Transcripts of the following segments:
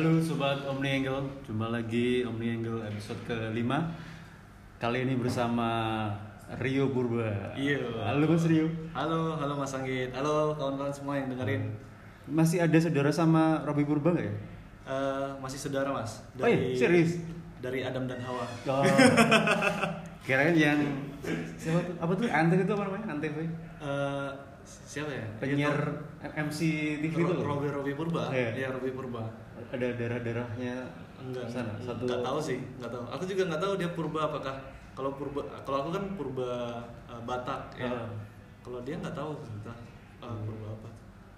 Halo sobat Omni Angle, jumpa lagi Omni Angle episode kelima. Kali ini bersama Rio Purba. Iya. Halo Mas Rio. Halo, halo Mas Anggit. Halo kawan-kawan semua yang dengerin. Masih ada saudara sama Robi Purba nggak ya? Eh, masih saudara Mas. Oh iya, serius? Dari Adam dan Hawa. Oh. Kirain yang siapa tuh? Apa tuh? Antv itu apa namanya? Antv. Eh, siapa ya? Penyiar MC TV itu loh. Robi Robi Purba. Iya. Iya, Robi Purba. Ada darah-darahnya Enggak. sana. Satu. Enggak tahu sih, enggak tahu. Aku juga enggak tahu dia Purba apakah kalau Purba kalau aku kan Purba eh, Batak ya. Ah. Kalau dia enggak tahu entah eh, Purba apa.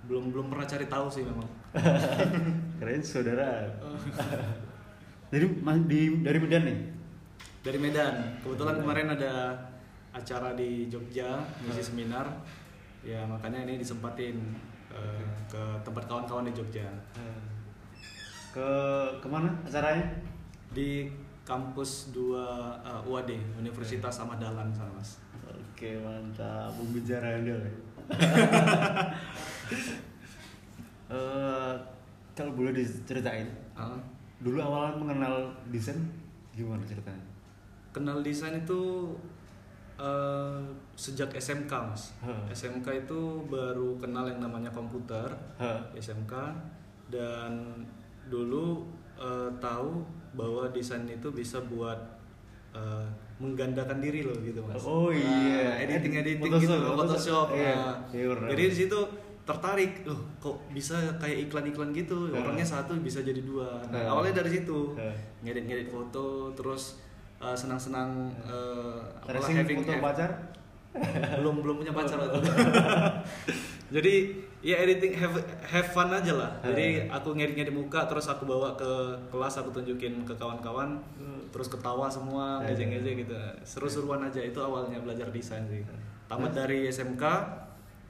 Belum belum pernah cari tahu sih memang. Kirain saudara. Jadi mas- di dari Medan nih. dari Medan. Kebetulan kemarin ada acara di Jogja, ngisi seminar. Ya makanya ini disempatin eh, ke tempat kawan-kawan di Jogja. Ke ke mana acaranya? Di kampus 2 eh, UAD, Universitas Ahmad Dahlan sana, Mas. Oke mantap, pembicara anda. Eh, kalau boleh diceritain, Ah, dulu awal mengenal desain gimana ceritanya? kenal desain itu eh, sejak SMK, Mas. Hah. SMK itu baru kenal yang namanya komputer. Hah. SMK dan dulu eh, tahu bahwa desain itu bisa buat eh, menggandakan diri loh gitu mas. Oh iya. editing editing Photoshop, gitu, Photoshop. Photoshop. Iya, Nah, iya, bener. jadi di situ tertarik loh kok bisa kayak iklan-iklan gitu Hah. orangnya satu bisa jadi dua nah, Hah. awalnya dari situ Hah. ngedit-ngedit foto terus eh, senang-senang uh, Tracing foto pacar? belum belum punya pacar waktu itu. jadi ya editing have have fun aja lah. Jadi aku ngedit-ngedit muka terus aku bawa ke kelas aku tunjukin ke kawan-kawan terus ketawa semua ngejek-ngejek gitu. Seru-seruan aja itu awalnya belajar desain sih. Tamat dari SMK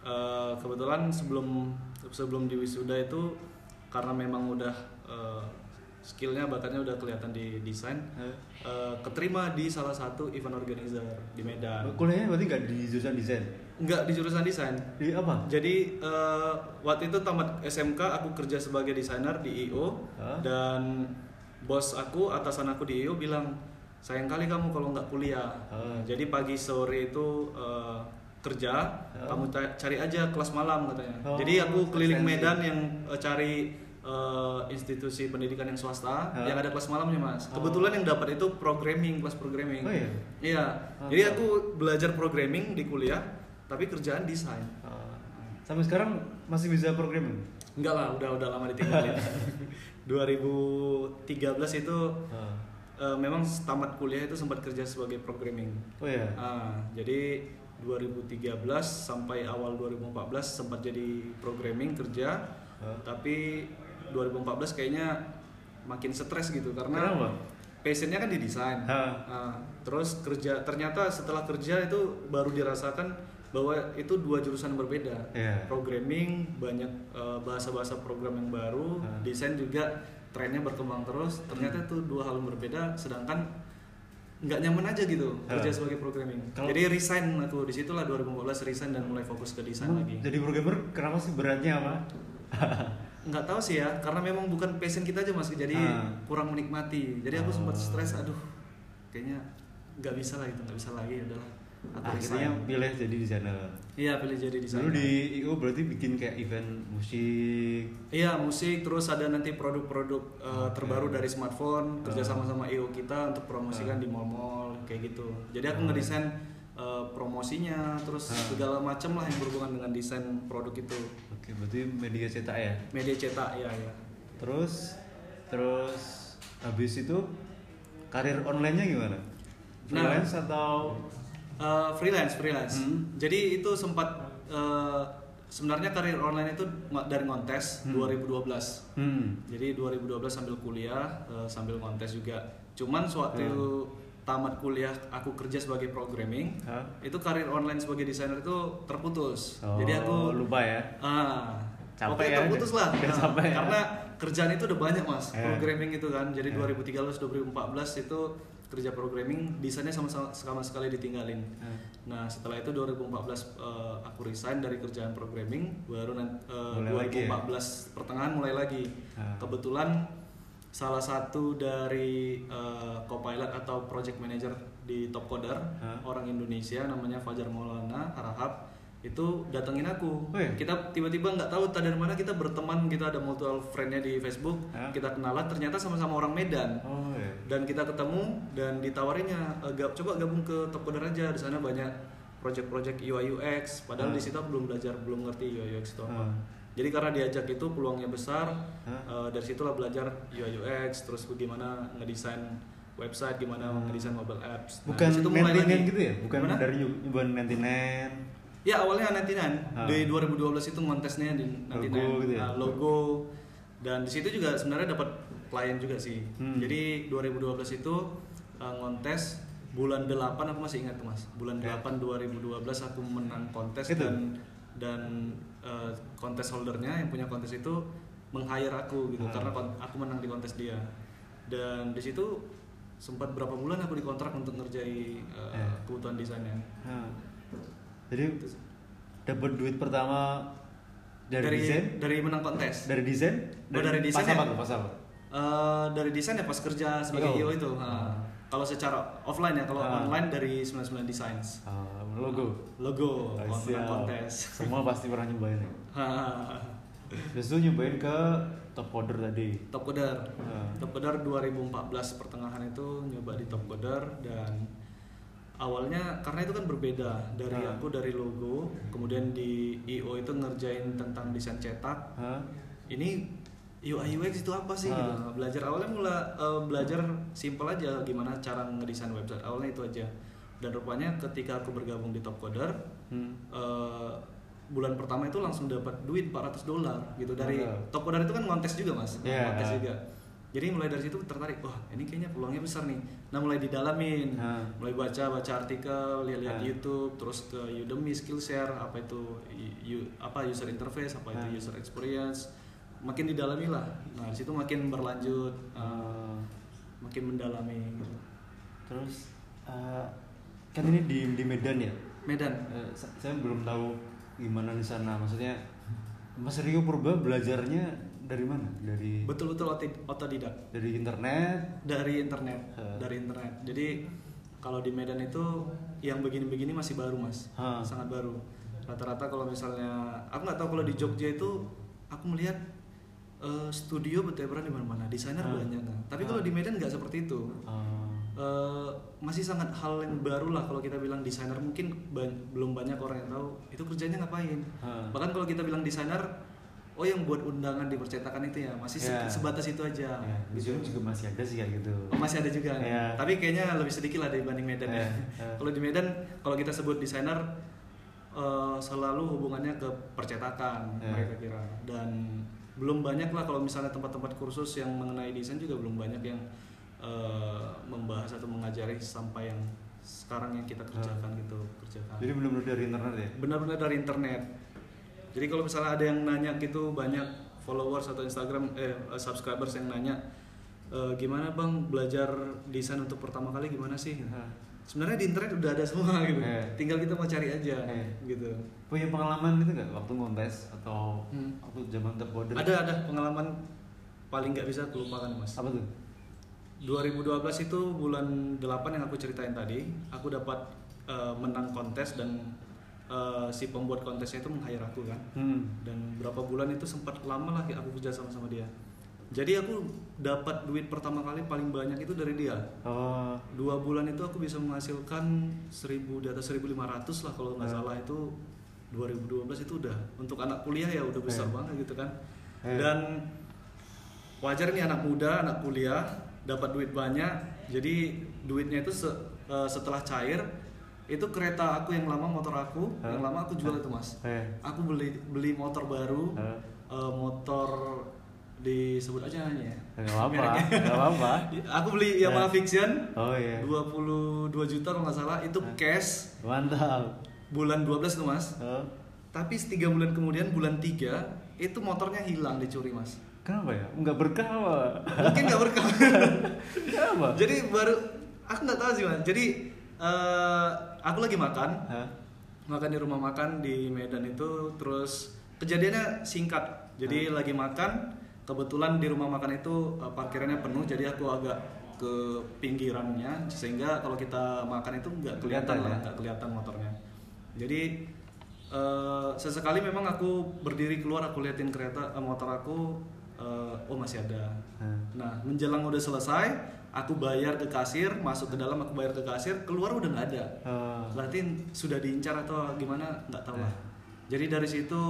eh, kebetulan sebelum sebelum di wisuda itu karena memang udah eh, skillnya bakatnya udah kelihatan di desain eh, keterima di salah satu event organizer di Medan. Kuliahnya berarti nggak di jurusan desain? Enggak di jurusan desain. Di apa? Jadi eh, waktu itu tamat SMK aku kerja sebagai desainer di IO Hah? dan bos aku atasan aku di IO bilang sayang kali kamu kalau nggak kuliah. Hah. Jadi pagi sore itu eh, kerja, Hah? kamu cari aja kelas malam katanya. Oh, Jadi aku keliling. Medan yang eh, cari eh, institusi pendidikan yang swasta Hah? yang ada kelas malamnya mas. Oh. Kebetulan yang dapat itu programming kelas programming. Oh, iya? Iya. Mantap. Jadi aku belajar programming di kuliah, tapi kerjaan desain. Ah, sampai sekarang masih bisa programming? Enggak lah, udah udah lama ditinggalin. 2013 itu Ah. eh, memang tamat kuliah itu sempat kerja sebagai programming. Oh ya. Ah, jadi 2013 sampai awal 2014 sempat jadi programming kerja, Hah? tapi 2014 kayaknya makin stres gitu karena Kenapa? passionnya kan di desain. Hah. Ah, terus kerja ternyata setelah kerja itu baru dirasakan bahwa itu dua jurusan berbeda. Iya. Programming banyak eh, bahasa-bahasa program yang baru, Ah. desain juga trennya berkembang terus. Ternyata itu dua hal yang berbeda. Sedangkan nggak nyaman aja gitu Ah. kerja sebagai programming. Kalau- Jadi resign aku di situlah 2014 resign dan mulai fokus ke desain lagi. Jadi programmer kenapa sih beratnya apa? nggak tahu sih ya karena memang bukan passion kita aja mas jadi Ah. kurang menikmati jadi aku sempat Oh. stres aduh kayaknya nggak bisa lah itu nggak bisa lagi udahlah aku Akhirnya pilih jadi desainer. iya pilih jadi Dulu desainer di IO berarti bikin kayak event musik. iya musik terus ada nanti produk-produk uh, terbaru dari smartphone kerja Ah. sama sama IO kita untuk promosikan di mall-mall kayak gitu jadi aku Ah. ngedesain uh, promosinya terus segala macam lah yang berhubungan dengan desain produk itu Oke, berarti media cetak ya. media cetak ya ya Terus terus habis itu karir online-nya gimana? Nah. Freelance atau Uh, freelance, freelance. Hmm. Jadi itu sempat uh, sebenarnya karir online itu dari ngontes Hmm. 2012. hmm. Jadi 2012 sambil kuliah, uh, sambil ngontes juga. Cuman sewaktu Hmm. tamat kuliah aku kerja sebagai programming, Hah? itu karir online sebagai desainer itu terputus. Oh, Jadi aku lupa ya. ah Capek pokoknya ya? terputus lah. Nah, capek ya? Karena kerjaan itu udah banyak mas, Eh. programming itu kan. Jadi Eh. 2013 2014 itu kerja programming, desainnya sama sama sekali ditinggalin. Eh. Nah setelah itu 2014 eh, aku resign dari kerjaan programming, baru nanti Mulai lagi ya? 2014 pertengahan mulai lagi. Ah. Kebetulan salah satu dari eh, co-pilot atau project manager di Top Coder Hah? orang Indonesia namanya Fajar Maulana Harahap itu datengin aku Oh iya? kita tiba-tiba nggak tahu dari mana kita berteman kita ada mutual friendnya di Facebook Hah? kita kenalan ternyata sama-sama orang Medan Oh ya. dan kita ketemu dan ditawarinnya "Eh, ga- coba gabung ke Top Coder aja di sana banyak project-project UI UX padahal Hmm. di situ aku belum belajar belum ngerti UI UX itu apa Hmm. jadi karena diajak itu peluangnya besar Hmm. eh, dari situlah belajar UI UX terus bagaimana ngedesain website gimana ngedesain mobile apps Nah, Bukan mulai lagi. gitu ya? Bukan Gimana? dari bukan nantinan. Ya awalnya nantinan Ah. di 2012 itu kontesnya di nantinan Logo gitu ya? Ah, logo dan di situ juga sebenarnya dapat klien juga sih. Hmm. Jadi 2012 itu ngontes bulan 8 aku masih ingat tuh Mas. Bulan Ya. 8 2012 aku menang kontes Itu? dan dan eh, kontes holdernya yang punya kontes itu meng-hire aku gitu Ah. karena aku menang di kontes dia. Dan di situ sempat berapa bulan aku dikontrak untuk ngerjai eh, Ya. kebutuhan desainnya. Nah, jadi dapat duit pertama dari, dari desain, dari menang kontes. dari desain, Oh, dari desain pas ya? apa? Pas apa? Eh, dari desain ya pas kerja sebagai. IO itu. Ah. Kalau secara offline ya, kalau Ah. online dari 99 Designs. Ah, logo. Logo, menang kontes. Semua pasti pernah nyobain ya. Terus tuh nyobain ke top coder tadi. Top Coder. Ah. Top Coder 2014 pertengahan itu nyoba di Top Coder dan awalnya karena itu kan berbeda dari aku dari logo, kemudian di IO itu ngerjain tentang desain cetak. Ini UI UX itu apa sih gitu. Belajar awalnya mulai eh, belajar simpel aja gimana cara ngedesain website. Awalnya itu aja. Dan rupanya ketika aku bergabung di Top Coder Hmm. eh, bulan pertama itu langsung dapat duit 400 dolar gitu dari Ah. Top Coder itu kan kontes juga mas, Iya. kontes juga. Jadi mulai dari situ tertarik, wah ini kayaknya peluangnya besar nih. Nah mulai didalamin, Ah. mulai baca baca artikel, lihat-lihat Ah. YouTube, terus ke Udemy, Skillshare, apa itu u- apa user interface, apa Ah. itu user experience, makin didalami lah. Nah di situ makin berlanjut, Ah, makin mendalami. Gitu. terus ah, kan ini di di Medan ya. Medan, sa- saya belum tahu gimana di sana. Maksudnya Mas Rio Purba belajarnya dari mana? Dari betul-betul oti- otodidak. dari internet. dari internet Eh. dari internet jadi kalau di Medan itu yang begini-begini masih baru mas Ah. sangat baru rata-rata kalau misalnya aku nggak tahu kalau di Jogja itu aku melihat eh, studio bertebaran di mana-mana desainer Ah. banyak kan tapi kalau di Medan nggak seperti itu Ah, Eh, masih sangat hal yang baru lah kalau kita bilang desainer mungkin ba- belum banyak orang yang tahu itu kerjanya ngapain Ah. bahkan kalau kita bilang desainer oh yang buat undangan di percetakan itu ya masih Ya. sebatas itu aja ya, di gitu. juga masih ada sih kayak gitu. Oh, masih ada juga. Iya. Tapi kayaknya lebih sedikit lah dibanding Medan ya. Iya, iya. Kalau di Medan, kalau kita sebut desainer eh, selalu hubungannya ke percetakan Iya. mereka kira. Dan belum banyak lah kalau misalnya tempat-tempat kursus yang mengenai desain juga belum banyak yang eh, membahas atau mengajari sampai yang sekarang yang kita kerjakan gitu kerjakan. Jadi benar-benar dari internet ya. Benar-benar dari internet. Jadi kalau misalnya ada yang nanya gitu banyak followers atau Instagram eh subscribers yang nanya "Eh, gimana bang belajar desain untuk pertama kali gimana sih? Hah. Sebenarnya di internet udah ada semua gitu. Iya. Tinggal kita mau cari aja Iya. gitu. Punya pengalaman itu nggak waktu kontes atau Hmm. waktu zaman coder? Ada ada pengalaman paling nggak bisa kelupakan mas. Apa tuh? 2012 itu bulan 8 yang aku ceritain tadi, aku dapat eh, menang kontes dan eh, si pembuat kontesnya itu meng-hire aku kan. Hmm. Dan berapa bulan itu sempat lama lah aku kerja sama sama dia. Jadi aku dapat duit pertama kali paling banyak itu dari dia. Oh, Dua bulan itu aku bisa menghasilkan 1000 di atas 1500 lah kalau nggak Hmm. salah itu 2012 itu udah untuk anak kuliah ya udah besar Hmm. banget gitu kan. Hmm. Dan wajar nih anak muda, anak kuliah dapat duit banyak. Jadi duitnya itu se- eh, setelah cair itu kereta aku yang lama motor aku Hmm. yang lama aku jual itu mas. eh. Aku beli beli motor baru, Eh. eh, motor disebut aja namanya ya. Nggak apa-apa, Mereknya. nggak apa-apa. Aku beli Yamaha Eh. Fiction Oh iya. 22 juta kalau nggak salah itu Eh. cash Mantap. bulan 12 tuh mas. Oh. Tapi tiga bulan kemudian bulan 3 itu motornya hilang dicuri mas. Kenapa ya? Nggak berkah apa? Mungkin nggak berkah. Kenapa? Jadi baru aku nggak tahu sih mas. Jadi eh, aku lagi makan, Hah? makan di rumah makan di Medan itu terus kejadiannya singkat. Jadi lagi makan kebetulan di rumah makan itu uh, parkirannya penuh jadi aku agak ke pinggirannya sehingga kalau kita makan itu nggak kelihatan Kelihatan lah ya? nggak kelihatan motornya jadi uh, sesekali memang aku berdiri keluar aku liatin kereta uh, motor aku uh, oh masih ada Hmm. nah menjelang udah selesai aku bayar ke kasir masuk ke dalam aku bayar ke kasir keluar udah nggak ada. Oh. berarti sudah diincar atau gimana? Nggak tahu lah Eh. jadi dari situ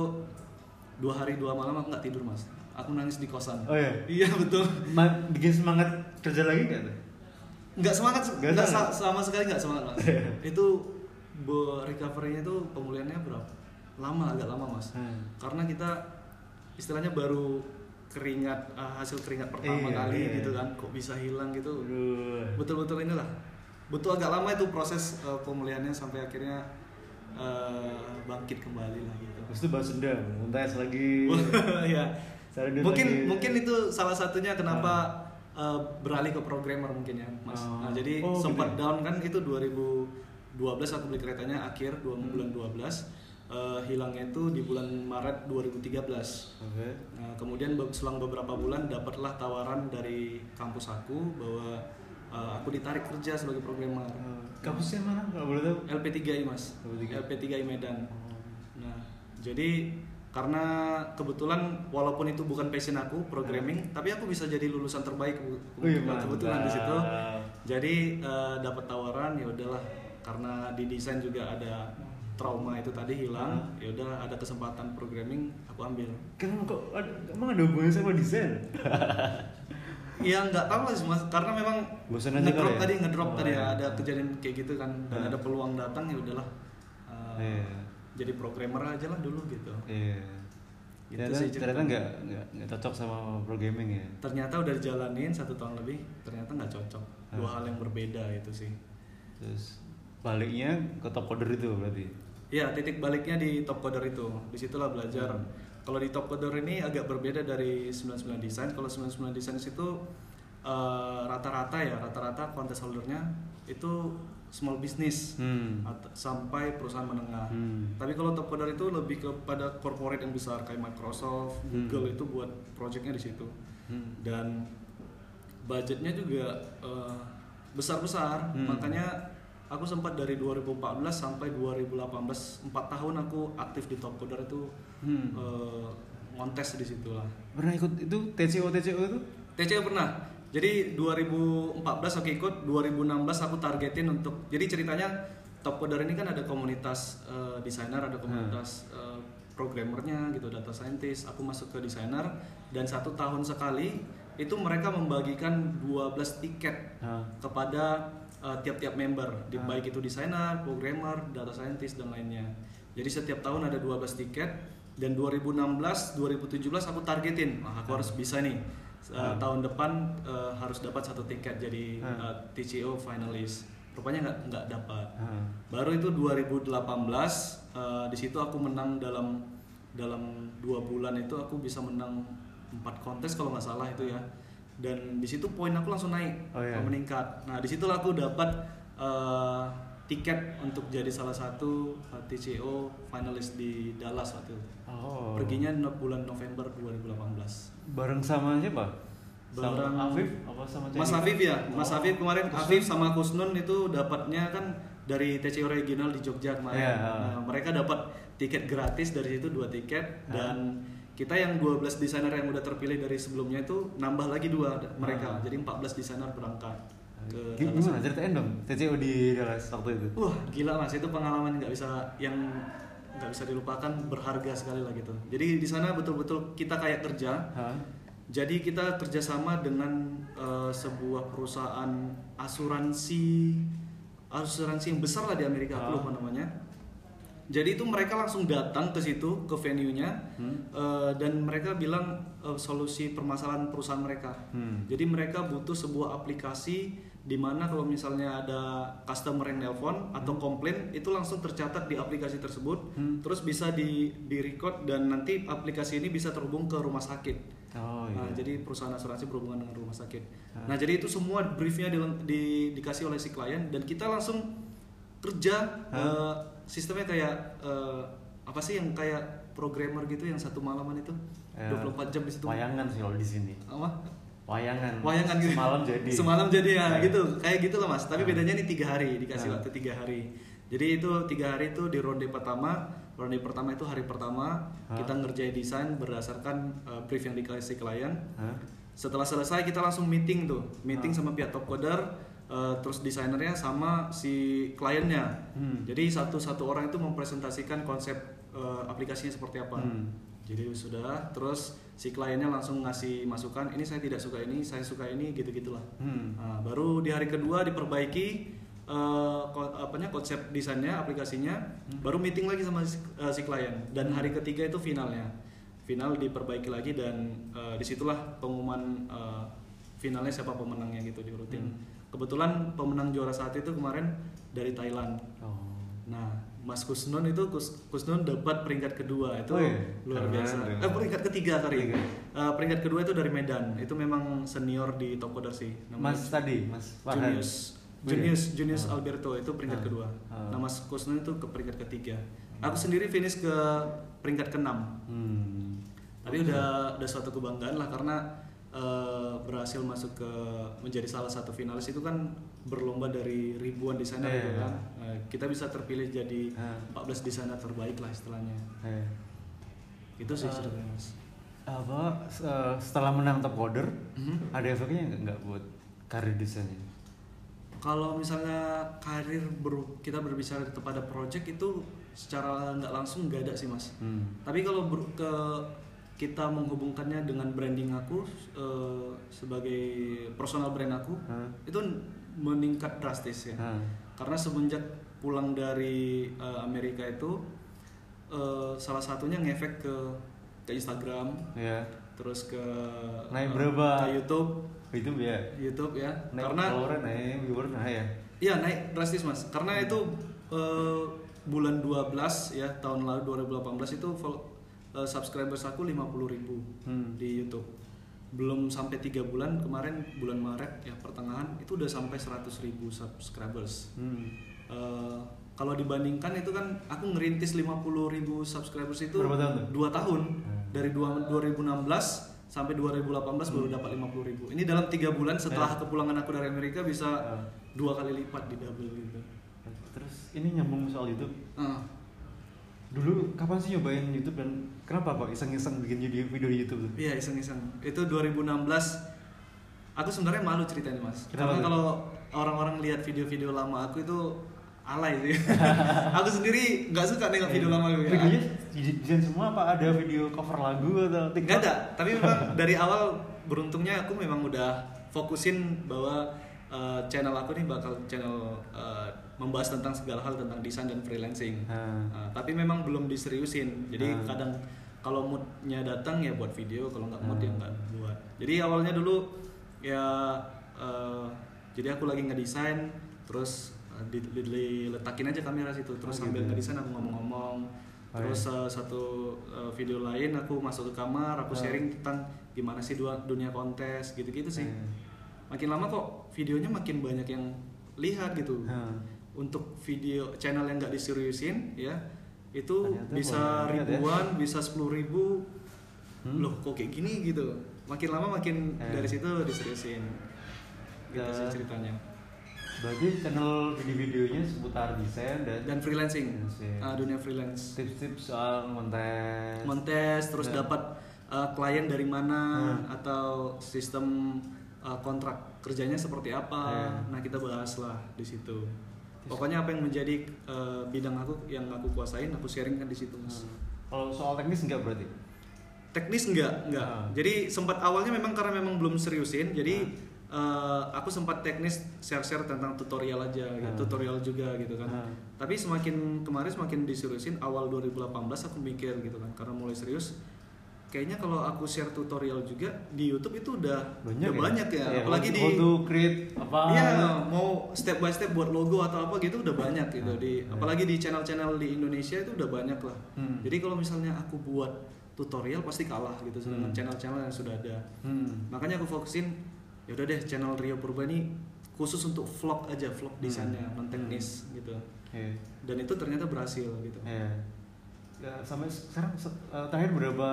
dua hari dua malam aku nggak tidur mas. Aku nangis di kosan. Oh iya. iya betul. Ma- bikin semangat kerja lagi nggak nggak semangat Nggak sa- sama sekali nggak semangat mas. Itu be- recovery-nya itu pemulihannya berapa? Lama agak lama mas. Hmm. karena kita istilahnya baru keringat ah, hasil keringat pertama Iya, kali iya. gitu kan kok bisa hilang gitu betul-betul inilah betul agak lama itu proses uh, pemulihannya sampai akhirnya uh, bangkit kembali lah gitu Terus itu balas dendam, muntas lagi. ya mungkin lagi. mungkin itu salah satunya kenapa uh, beralih ke programmer mungkin ya mas Oh. nah, jadi Oh, sempat gitu ya? down kan itu 2012 aku beli keretanya akhir dua Hmm. bulan 12 Uh, hilangnya itu di bulan Maret 2013 Oke. Nah, kemudian selang beberapa bulan dapatlah tawaran dari kampus aku bahwa uh, aku ditarik kerja sebagai programmer. Eh, Kampusnya mana kalau boleh tahu? LP3I Mas. LP3I. LP3I Medan. Oh. Nah, jadi karena kebetulan walaupun itu bukan passion aku programming, tapi aku bisa jadi lulusan terbaik Wih, kebetulan, kebetulan di situ. Jadi uh, dapat tawaran ya udahlah karena di desain juga ada trauma itu tadi hilang, Hmm. ya udah ada kesempatan programming aku ambil. Kan kok emang ada hubungannya sama desain? Iya nggak tahu sih mas, karena memang Bosan aja ngedrop ya? tadi ngedrop Oh, tadi iya. ada kejadian kayak gitu kan dan Nah. ada peluang datang ya udahlah uh, Iya. jadi programmer aja lah dulu gitu. Iya. Gitu Ternyata, sih ternyata nggak nggak cocok sama programming ya. Ternyata udah dijalanin satu tahun lebih, ternyata nggak cocok. Dua Ah. hal yang berbeda itu sih. Terus baliknya ke top coder itu berarti. Iya titik baliknya di top coder itu, di situlah belajar. Hmm. Kalau di top coder ini agak berbeda dari 99 design. Kalau 99 design itu eh, rata-rata ya rata-rata contest holdernya itu small business. Hmm. Sampai perusahaan menengah. Hmm. Tapi kalau top coder itu lebih kepada corporate yang besar kayak Microsoft, Hmm. Google itu buat projectnya di situ. Hmm. Dan budgetnya juga eh, besar-besar. Hmm. Makanya aku sempat dari 2014 sampai 2018 4 tahun aku aktif di top coder itu Hmm. eh, ngontes di situ lah. Pernah ikut itu TCO TCO itu? TCO pernah. Jadi 2014 aku ikut, 2016 aku targetin untuk. Jadi ceritanya Top Coder ini kan ada komunitas eh, desainer, ada komunitas eh, programmernya gitu, data scientist. Aku masuk ke desainer dan satu tahun sekali itu mereka membagikan 12 tiket Ah. kepada eh, tiap-tiap member, di, Ah. baik itu desainer, programmer, data scientist dan lainnya. Jadi setiap tahun ada 12 tiket dan 2016, 2017 aku targetin, Wah, aku harus bisa nih. Ah. tahun depan eh, harus dapat satu tiket jadi Ah. eh, TCO finalis. Rupanya nggak nggak dapat. Ah. Baru itu 2018 eh, di situ aku menang dalam dalam dua bulan itu aku bisa menang empat kontes kalau nggak salah itu ya. Dan di situ poin aku langsung naik, Oh, iya. meningkat. Nah di situ aku dapat eh, tiket untuk jadi salah satu eh, TCO finalis di Dallas waktu itu. Oh. Perginya bulan November 2018. bareng sama siapa? Sama Bareng- Afif apa sama Mas? Afif ya, Mas Oh. Afif kemarin Kusnun? Afif sama Kusnun itu dapatnya kan dari TCO regional di Jogja kemarin. Iya. Nah, mereka dapat tiket gratis dari situ dua tiket Ah. dan kita yang 12 desainer yang udah terpilih dari sebelumnya itu nambah lagi dua mereka. Ah. Jadi 14 desainer berangkat ke. Gimana ceritain dong TCO di Dallas waktu itu? Wah, gila Mas, itu pengalaman nggak bisa yang nggak bisa dilupakan, berharga sekali lah gitu. Jadi di sana betul-betul kita kayak kerja, Hah? jadi kita kerjasama dengan eh, sebuah perusahaan asuransi, asuransi yang besar lah di Amerika, aku Ah. lupa namanya. Jadi itu mereka langsung datang ke situ ke venue-nya Hmm. eh, dan mereka bilang eh, solusi permasalahan perusahaan mereka. Hmm. Jadi mereka butuh sebuah aplikasi di mana kalau misalnya ada customer yang nelpon atau komplain itu langsung tercatat di aplikasi tersebut, Hmm. terus bisa di di record dan nanti aplikasi ini bisa terhubung ke rumah sakit. Oh Nah, iya. jadi perusahaan asuransi berhubungan dengan rumah sakit. Ah. Nah, jadi itu semua briefnya di, di- dikasih oleh si klien dan kita langsung kerja Ah. eh, sistemnya kayak eh, apa sih yang kayak programmer gitu yang satu malaman itu Ya, 24 jam di situ. Wayangan sih kalau di sini. Apa? Wayangan. Wayangan gitu. Semalam jadi. Semalam jadi ya Ya. gitu, kayak gitu loh mas. Tapi Ya. bedanya ini tiga hari dikasih waktu tiga hari. Jadi itu tiga hari itu di ronde pertama. Ronde pertama itu hari pertama Hah? kita ngerjain desain berdasarkan uh, brief yang dikasih klien. Hah? Setelah selesai kita langsung meeting tuh, meeting Ah. sama pihak top coder, uh, terus desainernya sama si kliennya. Hmm. Jadi satu-satu orang itu mempresentasikan konsep uh, aplikasinya seperti apa. Hmm. Jadi sudah, terus si kliennya langsung ngasih masukan, ini saya tidak suka ini, saya suka ini, gitu gitulah. Hmm. Nah, baru di hari kedua diperbaiki uh, apanya konsep desainnya, aplikasinya, Hmm. baru meeting lagi sama si, uh, si klien. Dan hari ketiga itu finalnya, final diperbaiki lagi dan uh, di situlah pengumuman uh, finalnya siapa pemenangnya gitu diurutin. Hmm. Kebetulan pemenang juara saat itu kemarin dari Thailand. Oh. Nah, Mas Kusnun itu Kus, Kusnun dapat peringkat kedua itu Oh iya? luar Keren, biasa. Eh peringkat ketiga sorry. Tiga. Eh, peringkat kedua itu dari Medan. Itu memang senior di Top Coder sih. Mas tadi, Mas Farhan. Junius. Oh? Junius, Junius Ah. Alberto itu peringkat Ah. kedua. Ah. Nah, Mas Kusnun itu ke peringkat ketiga. Aku sendiri finish ke peringkat keenam. Hmm. Tapi udah udah suatu kebanggaan lah karena eh, berhasil masuk ke menjadi salah satu finalis itu kan berlomba dari ribuan desainer Iya, gitu iya. kan. Eh, kita bisa terpilih jadi Ah. 14 desainer terbaik lah istilahnya. Eh. Itu sih ceritanya Mas. Apa se- setelah menang top coder Mhm. ada efeknya nggak nggak buat karir desainnya? Kalau misalnya karir ber- kita berbicara kepada project itu secara nggak langsung nggak ada sih mas. Hmm. Tapi kalau ber- ke kita menghubungkannya dengan branding aku eh, sebagai personal brand aku Hah? itu meningkat drastis ya. Hah. Karena semenjak pulang dari eh, Amerika itu eh, salah satunya ngefek ke ke Instagram, Ya. terus ke Naik berapa? ke YouTube, Itu ya. YouTube ya. Naik Karena follower, naik viewer, nah ya. Iya naik drastis mas, karena itu eh, bulan 12 ya tahun lalu 2018 itu eh, subscribers aku 50.000 ribu Hmm. di YouTube. Belum sampai tiga bulan kemarin bulan Maret ya pertengahan itu udah sampai 100.000 ribu subscribers. Hmm. Eh, kalau dibandingkan itu kan aku ngerintis 50.000 ribu subscribers itu Berapa tahun dua tahun Hmm. dari dua- 2016 sampai 2018 baru dapat 50.000 ribu. Ini dalam tiga bulan setelah kepulangan aku dari Amerika bisa Ah. dua kali lipat di double gitu. Terus ini nyambung soal YouTube. Ah, Dulu kapan sih nyobain YouTube dan kenapa kok iseng-iseng bikin video, video di YouTube tuh? iya iseng-iseng. Itu 2016. Aku sebenarnya malu ceritanya mas. Kenapa Karena kalau orang-orang lihat video-video lama aku itu alay sih. aku sendiri nggak suka nengok video lama aku. ya. Videonya desain semua apa ada video cover lagu atau TikTok? Ada. Tapi memang dari awal beruntungnya aku memang udah fokusin bahwa uh, channel aku nih bakal channel uh, membahas tentang segala hal tentang desain dan freelancing. Ah. Uh, tapi memang belum diseriusin. Jadi Ah. kadang kalau moodnya datang ya buat video, kalau nggak mood ya Ah. nggak buat. Jadi awalnya dulu ya uh, jadi aku lagi ngedesain terus uh, di- di- diletakin aja kamera situ terus Oh, sambil gitu. ngedesain aku ngomong-ngomong Oh, terus uh, satu uh, video lain aku masuk ke kamar aku Ah. sharing tentang gimana sih dua dunia kontes gitu-gitu sih Eh. makin lama kok videonya makin banyak yang lihat gitu Ah. untuk video channel yang nggak diseriusin ya itu Ternyata bisa ya. ribuan bisa sepuluh ribu Hmm. loh kok kayak gini gitu makin lama makin Eh. dari situ diseriusin gitu Ya. sih ceritanya Berarti channel video-videonya seputar desain dan, dan freelancing Freelancing. Ah, dunia freelance tips-tips soal konten. montes terus Ya. dapat uh, klien dari mana Hmm. atau sistem uh, kontrak kerjanya seperti apa Ya. nah kita bahas lah di situ pokoknya apa yang menjadi uh, bidang aku yang aku kuasain aku sharingkan di situ mas Hmm. Kalau soal teknis enggak berarti? teknis enggak enggak Ah. jadi sempat awalnya memang karena memang belum seriusin jadi uh, aku sempat teknis share-share tentang tutorial aja gitu, Ah. tutorial juga gitu kan Ah. tapi semakin kemarin semakin diseriusin awal 2018 aku mikir gitu kan karena mulai serius kayaknya kalau aku share tutorial juga di YouTube itu udah Banyak udah ya? banyak ya Iya, apalagi how di to create apa? Iya, mau step by step buat logo atau apa gitu udah banyak gitu Ah, di iya. apalagi di channel-channel di Indonesia itu udah banyak lah. Hmm. Jadi kalau misalnya aku buat tutorial pasti kalah gitu dengan Hmm. channel-channel yang sudah ada. Hmm. Makanya aku fokusin ya udah deh channel Rio Purba ini khusus untuk vlog aja, vlog Hmm. desainnya non teknis gitu. Iya. Dan itu ternyata berhasil gitu. Iya. Sampai sekarang se- eh, terakhir berapa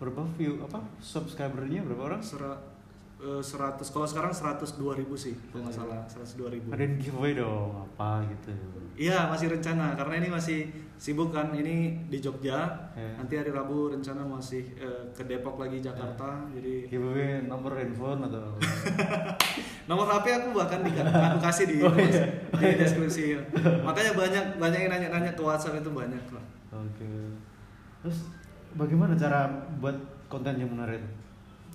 berapa view apa subscribernya berapa orang? 100 kalau sekarang 102 ribu sih kalau nggak salah 102 ribu Ada giveaway dong apa gitu. iya masih rencana karena ini masih sibuk kan ini di Jogja Ya. nanti hari Rabu rencana masih eh, ke Depok lagi Jakarta jadi Giveaway nomor handphone atau nomor HP aku bahkan di, aku kasih di, Oh, iya. di deskripsi makanya banyak banyak yang nanya-nanya ke WhatsApp itu banyak lah Oke. Terus bagaimana cara buat konten yang menarik?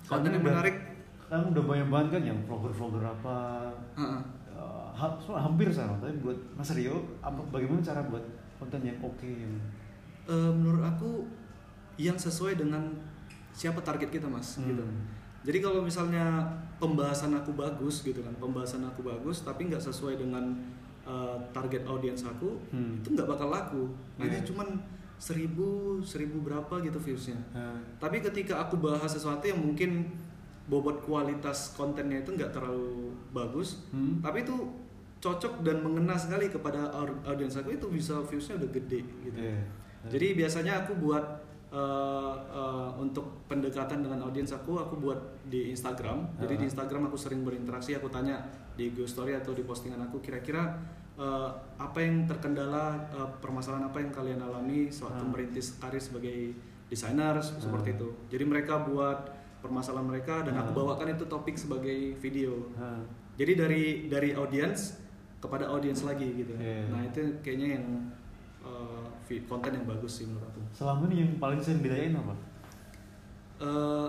Konten yang menarik? Kan udah banyak banget kan yang vlogger-vlogger apa. Heeh. eh, ha- hampir sama. Tapi buat Mas Rio, bagaimana cara buat konten yang oke? yang- Eh, menurut aku yang sesuai dengan siapa target kita mas Hmm. gitu jadi kalau misalnya pembahasan aku bagus gitu kan pembahasan aku bagus tapi nggak sesuai dengan eh, target audiens aku Hmm. itu nggak bakal laku Yeah. jadi cuman seribu seribu berapa gitu viewsnya Eh, tapi ketika aku bahas sesuatu yang mungkin bobot kualitas kontennya itu nggak terlalu bagus Hmm. tapi itu cocok dan mengena sekali kepada au- audiens aku itu bisa viewsnya udah gede gitu Iya. jadi biasanya aku buat uh, uh, untuk pendekatan dengan audiens aku, aku buat di Instagram. Jadi di. Instagram aku sering berinteraksi, aku tanya di IG story atau di postingan aku kira-kira uh, apa yang terkendala, uh, permasalahan apa yang kalian alami sewaktu Ah. merintis karir sebagai desainer seperti Ah. itu. Jadi mereka buat permasalahan mereka dan aku Ah. bawakan itu topik sebagai video. eh, Jadi dari dari audiens kepada audiens lagi gitu. Iya. Nah itu kayaknya yang uh, konten yang bagus sih menurut aku. selama ini yang paling sering ditanyain apa? Eh,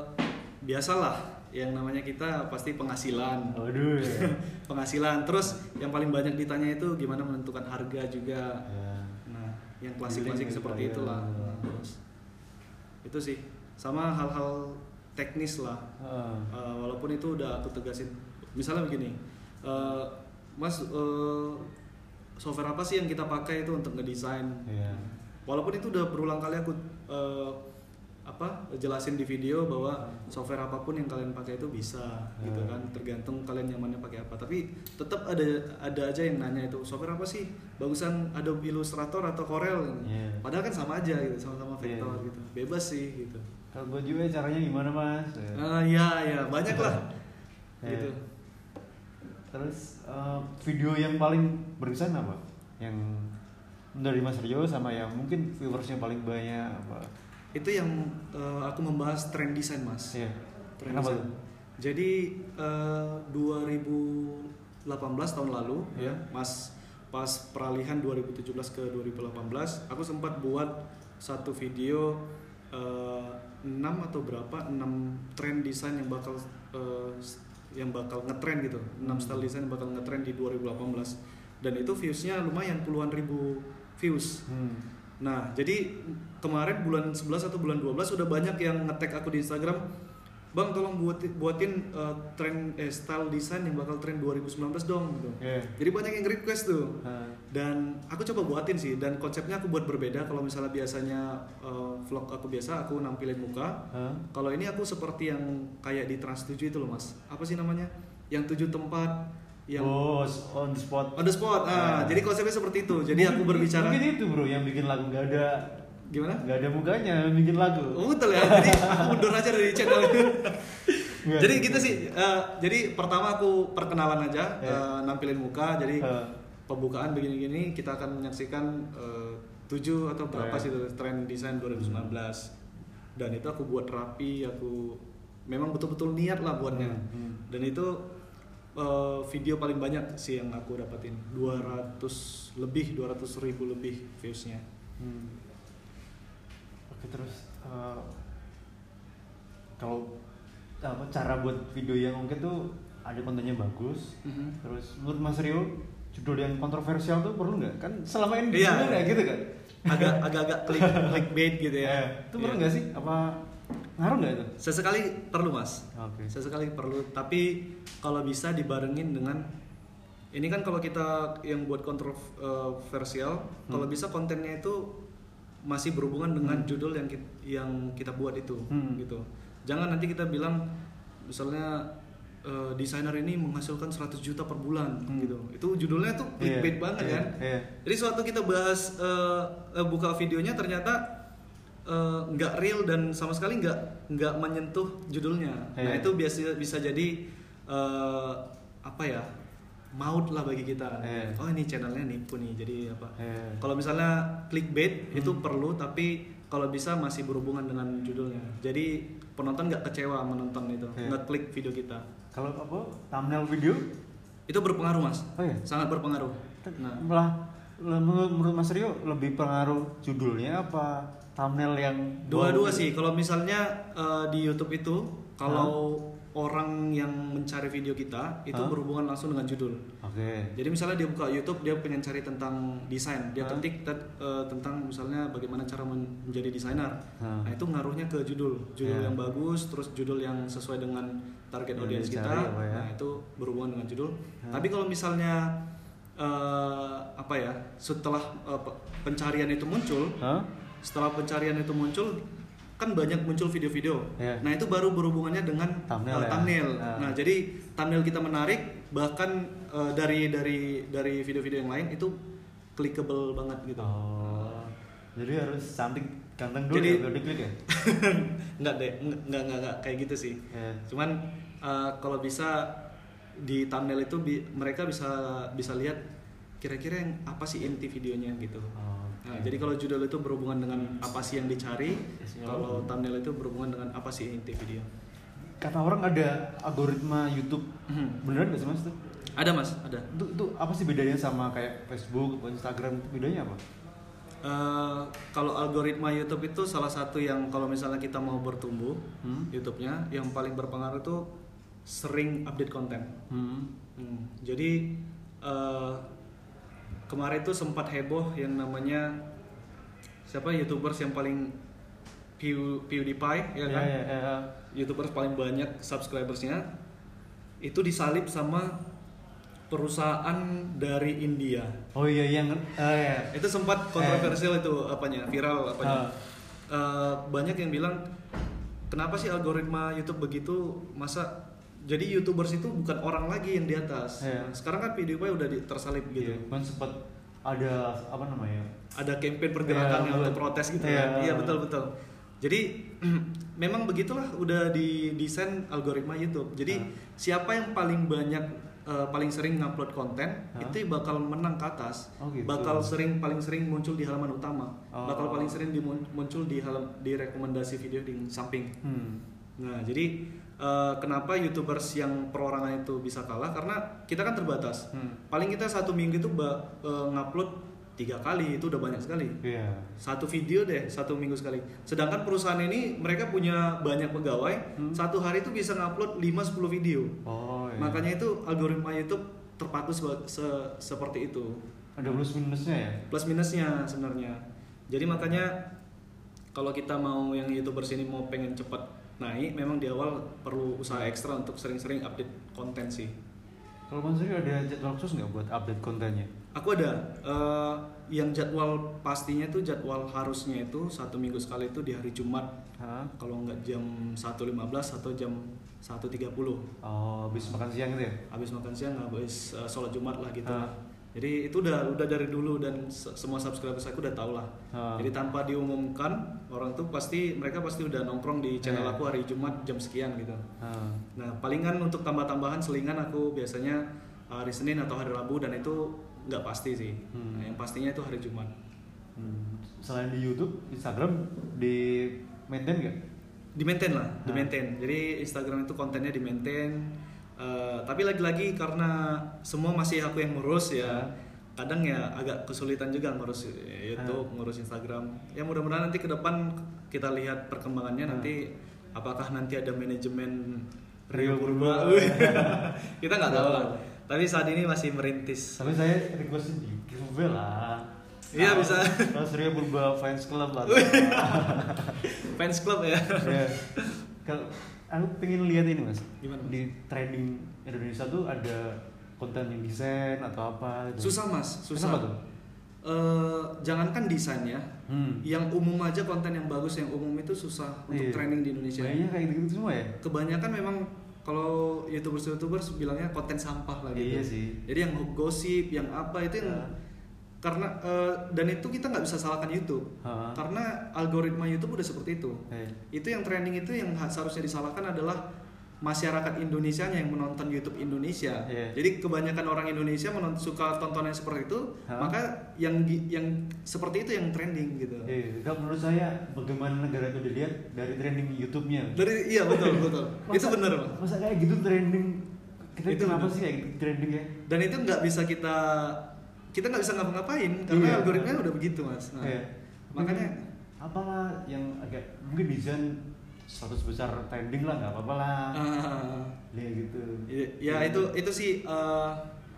biasalah yang namanya kita pasti penghasilan Waduh ya. penghasilan terus yang paling banyak ditanya itu gimana menentukan harga juga Ya. nah yang klasik-klasik seperti gitu, itulah ya. Nah, terus itu sih sama hal-hal teknis lah. Eh, Eh, walaupun itu udah aku tegasin. Misalnya begini eh, mas eh, software apa sih yang kita pakai itu untuk ngedesain? Iya. walaupun itu udah berulang kali aku eh, apa jelasin di video bahwa software apa pun yang kalian pakai itu bisa gitu Hmm. kan. Tergantung kalian nyamannya pakai apa. Tapi tetap ada ada aja yang nanya itu software apa sih? Bagusan Adobe Illustrator atau Corel? Iya. padahal kan sama aja gitu sama-sama vektor Iya. gitu. Bebas sih gitu Kalau buat juga caranya gimana mas? Ya. ah ya ya banyak lah gitu Terus eh, video yang paling berkesan apa? Yang dari Mas Rio sama yang mungkin viewersnya paling banyak apa? itu yang eh, aku membahas tren desain mas Iya. Tren Kenapa desain. tuh? Jadi eh, 2018 tahun lalu ya, Mas pas peralihan 2017 ke 2018, aku sempat buat satu video eh, 6 atau berapa 6 tren desain yang bakal eh, yang bakal ngetren gitu. 6 Hmm. style desain yang bakal ngetren di 2018. Dan itu viewsnya lumayan puluhan ribu views. Hmm. Nah, jadi kemarin bulan 11 atau bulan 12 udah banyak yang nge-tag aku di Instagram, "Bang, tolong buatin buatin eh, tren eh, style desain yang bakal tren 2019 dong." gitu. Iya. Jadi banyak yang request tuh. Eh, Dan aku coba buatin sih dan konsepnya aku buat berbeda kalau misalnya biasanya eh, vlog aku biasa aku nampilin muka. eh, Kalau ini aku seperti yang kayak di Trans 7 itu loh, Mas. Apa sih namanya? Yang tujuh tempat yang oh, on the spot. on the spot. Ah, Ya. jadi konsepnya seperti itu. Jadi aku Mungkin- berbicara Mungkin itu bro yang bikin lagu nggak ada gimana? nggak ada mukanya bikin lagu. Oh, betul ya. Jadi aku mundur aja dari channel itu. Jadi gitu sih. eh, jadi pertama aku perkenalan aja, eh, nampilin muka. Jadi Eh. pembukaan begini-gini kita akan menyaksikan tujuh atau berapa Ya. sih tren desain 2019. Dan itu aku buat rapi, aku memang betul-betul niat lah buatnya. Hmm, hmm. Dan itu video paling banyak sih yang aku dapatin 200 lebih 200 ribu lebih viewsnya Hmm. Terus eh, kalau apa cara buat video yang mungkin tuh ada kontennya bagus, Mhm. terus menurut Mas Rio judul yang kontroversial tuh perlu nggak? Kan selama ini Iya. nggak gitu kan? agak agak-agak klik clickbait gitu ya. Eh, itu perlu Iya. nggak sih? Apa ngaruh nggak itu? Sesekali perlu mas. Oke. Sesekali perlu. Tapi kalau bisa dibarengin dengan ini kan kalau kita yang buat kontroversial, kalau bisa kontennya itu masih berhubungan dengan judul yang kita, yang kita buat itu, Hmm. gitu. Jangan nanti kita bilang misalnya eh, desainer ini menghasilkan 100 juta per bulan Hmm. gitu. Itu judulnya tuh clickbait Iya, banget iya, kan. iya. Jadi suatu kita bahas eh, eh, buka videonya ternyata nggak real dan sama sekali nggak nggak menyentuh judulnya. Nah Iya. itu biasa bisa jadi eh, apa ya maut lah bagi kita. Iya. Oh ini channelnya nipu nih. Jadi apa? Iya. Kalau misalnya clickbait itu Hmm. perlu tapi kalau bisa masih berhubungan dengan judulnya. Jadi penonton nggak kecewa menonton itu, Iya. ngeklik video kita. Kalau apa thumbnail video? Itu berpengaruh mas, Oh iya. sangat berpengaruh. Nah, Malah menurut, Mas Rio lebih pengaruh judulnya apa thumbnail yang dua-dua sih. Kalau misalnya eh, di YouTube itu, kalau orang yang mencari video kita itu Hah? berhubungan langsung dengan judul. Oke. Jadi misalnya dia buka YouTube, dia pengen cari tentang desain, dia Hah? ketik eh, tentang misalnya bagaimana cara men- menjadi desainer. Hah. Nah itu ngaruhnya ke judul, judul Ya. yang bagus, terus judul yang sesuai dengan target audiens kita. ya. Nah itu berhubungan dengan judul. Hah. Tapi kalau misalnya eh, apa ya, setelah pe- pencarian itu muncul, Hah? setelah pencarian itu muncul kan banyak muncul video-video. Ya. Nah itu baru berhubungannya dengan Thumbnail eh, ya. thumbnail. Ah. Nah jadi thumbnail kita menarik, bahkan eh, dari dari dari video-video yang lain itu clickable banget gitu. Oh. Jadi harus cantik ganteng dulu Jadi- ya diklik ya? nggak deh, nggak, nggak nggak nggak kayak gitu sih. Ya. Cuman eh, kalau bisa di thumbnail itu bi- mereka bisa bisa lihat kira-kira yang apa sih inti videonya gitu. Oh, Nah, jadi kalau judul itu berhubungan dengan apa sih yang dicari, kalau thumbnail itu berhubungan dengan apa sih inti video. kata orang ada algoritma YouTube Hmm. beneran gak sih mas? Itu, Ada mas, ada. itu, itu apa sih bedanya sama kayak Facebook Instagram? Bedanya apa? Eh, kalau algoritma YouTube itu salah satu yang kalau misalnya kita mau bertumbuh Hmm? YouTube-nya yang paling berpengaruh itu sering update konten. Hmm. Hmm, Jadi eh, kemarin itu sempat heboh yang namanya siapa YouTubers yang paling Pew, PewDiePie ya kan? Ya, ya, ya. YouTubers paling banyak subscribersnya itu disalip sama perusahaan dari India. Oh iya yang eh, ya. Itu sempat kontroversial itu apanya, viral apanya. Ah. Eh, banyak yang bilang kenapa sih algoritma YouTube begitu? Masa jadi YouTubers itu bukan orang lagi yang di atas. Iya. Nah, sekarang kan PewDiePie udah di- tersalip gitu. Iya, kan sempat ada apa namanya? Ada campaign pergerakan Iya, yang untuk betul. protes gitu Iya. kan. Iya betul betul. Jadi memang begitulah udah didesain algoritma YouTube. Jadi Ah. siapa yang paling banyak eh, paling sering ngupload konten Hah? itu bakal menang ke atas. Oh, gitu. Bakal sering paling sering muncul di halaman utama. Oh. Bakal paling sering muncul di halam di rekomendasi video di samping. Hmm. Nah, jadi eh, kenapa YouTubers yang perorangan itu bisa kalah karena kita kan terbatas. Hmm. Paling kita satu minggu itu eh, ngupload tiga kali itu udah banyak sekali Iya. satu video deh satu minggu sekali sedangkan perusahaan ini mereka punya banyak pegawai Hmm. satu hari itu bisa ngupload 5-10 video Oh iya. makanya itu algoritma YouTube terpaku seba- se- seperti itu ada plus minusnya ya? plus minusnya sebenarnya jadi makanya kalau kita mau yang youtubers ini mau pengen cepat naik memang di awal perlu usaha ekstra untuk sering-sering update konten sih Kalau Mas Rio ada jadwal khusus nggak buat update kontennya? Aku ada eh, yang jadwal pastinya itu jadwal harusnya itu satu minggu sekali itu di hari Jumat kalau nggak jam 1.15 atau jam 1.30 Oh, habis makan siang gitu ya? habis makan siang habis eh, sholat Jumat lah gitu lah. Jadi itu udah udah dari dulu dan se- semua subscriber aku udah tahu lah. Ah. Jadi tanpa diumumkan orang tuh pasti mereka pasti udah nongkrong di channel Iya. aku hari Jumat jam sekian gitu. Ah. Nah palingan untuk tambah-tambahan selingan aku biasanya hari Senin atau hari Rabu dan itu nggak pasti sih. Hmm. Nah, yang pastinya itu hari Jumat. Hmm. Selain di YouTube, Instagram di maintain nggak? Di maintain lah, di maintain. Jadi Instagram itu kontennya di maintain. Eh, tapi lagi-lagi karena semua masih aku yang ngurus ya. Ah. Kadang ya agak kesulitan juga ngurus YouTube, ngurus Instagram. Ya mudah-mudahan nanti ke depan kita lihat perkembangannya Ah. nanti apakah nanti ada manajemen Rio Purba. Purba. kita nggak tahu lah. Tapi saat ini masih merintis. Tapi saya request di giveaway lah. Iya, Ah, bisa. Mas Rio Purba fans club lah. Fans club ya. ya. Aku pengen lihat ini mas, Gimana, Mas? di trending Indonesia tuh ada konten yang desain atau apa? gitu. Susah mas, susah. Kenapa tuh? Eh, jangankan desainnya, Hmm. yang umum aja konten yang bagus yang umum itu susah untuk Iya. training di Indonesia. Kayaknya kayak gitu semua ya. Kebanyakan memang kalau youtubers youtubers bilangnya konten sampah lah gitu Iya sih. jadi yang gosip yang apa itu yang Ah. Karena eh, dan itu kita nggak bisa salahkan YouTube Ah. karena algoritma YouTube udah seperti itu Eh. itu yang trending itu yang ha- seharusnya disalahkan adalah masyarakat Indonesia yang menonton YouTube Indonesia. Iya. Jadi kebanyakan orang Indonesia menonton suka tontonan seperti itu, Hah? maka yang yang seperti itu yang trending gitu. Eh, Kak, menurut saya bagaimana negara itu dilihat dari trending YouTube-nya. Dari iya betul betul. itu Masa- benar. Bang. Masa kayak gitu trending? Kita Itu kenapa bener. sih kayak gitu trending ya? Dan itu nggak bisa kita kita nggak bisa ngapa-ngapain karena Iya. algoritmanya udah begitu mas. Nah, Iya. Makanya apalah yang agak mungkin desain status besar trending lah nggak apa-apa lah. ah, Ya gitu. Ya, ya itu itu sih eh,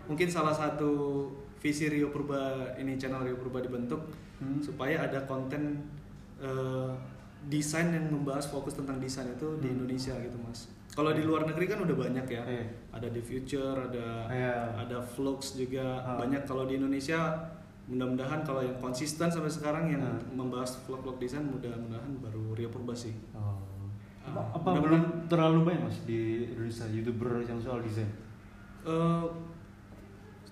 mungkin salah satu visi Rio Purba ini channel Rio Purba dibentuk Hmm. supaya ada konten eh, desain yang membahas fokus tentang desain itu di Hmm. Indonesia gitu mas. Kalau di luar negeri kan udah banyak ya, Iya. ada di Future, ada Iya. ada Vlogs juga Ah. banyak. Kalau di Indonesia mudah-mudahan kalau yang konsisten sampai sekarang yang Ah. membahas vlog-vlog desain mudah-mudahan baru Rio Purba sih. Oh. Apa, Ah, apa mudah-mudahan- belum terlalu banyak mas di Indonesia youtuber yang soal desain? Eh,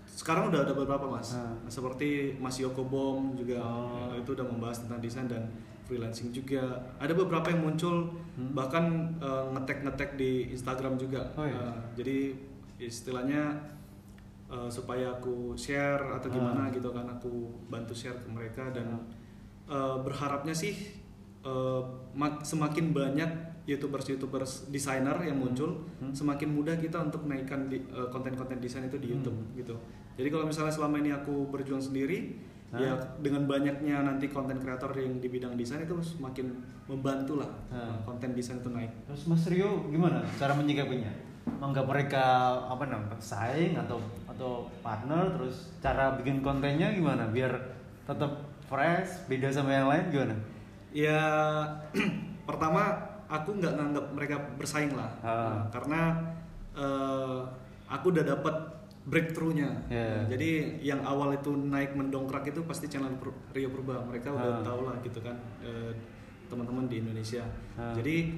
sekarang udah ada beberapa mas, Ah. seperti Mas Yoko Bom juga Oh. eh, itu udah membahas tentang desain dan freelancing juga. Ada beberapa yang muncul Hmm. bahkan eh, ngetek-ngetek di Instagram juga. Oh, iya. Eh, jadi istilahnya eh, supaya aku share atau gimana Ah. gitu kan aku bantu share ke mereka dan eh, berharapnya sih mak- semakin banyak youtubers youtubers desainer yang muncul Hmm. semakin mudah kita untuk naikkan di- eh, konten-konten desain itu di Hmm. YouTube gitu jadi kalau misalnya selama ini aku berjuang sendiri Ya dengan banyaknya nanti konten kreator yang di bidang desain itu semakin membantu lah Ah. eh, konten desain itu naik Terus Mas Rio gimana cara menyikapinya? Menganggap mereka apa namanya saing atau atau partner terus cara bikin kontennya gimana biar tetap fresh beda sama yang lain gimana? ya pertama aku nggak nganggap mereka bersaing lah Ah. Nah, karena eh, aku udah dapat breakthrough-nya Yeah. Jadi yang awal itu naik mendongkrak itu pasti channel Rio Purba mereka udah Ah. tahu lah gitu kan eh, teman-teman di Indonesia Ah. jadi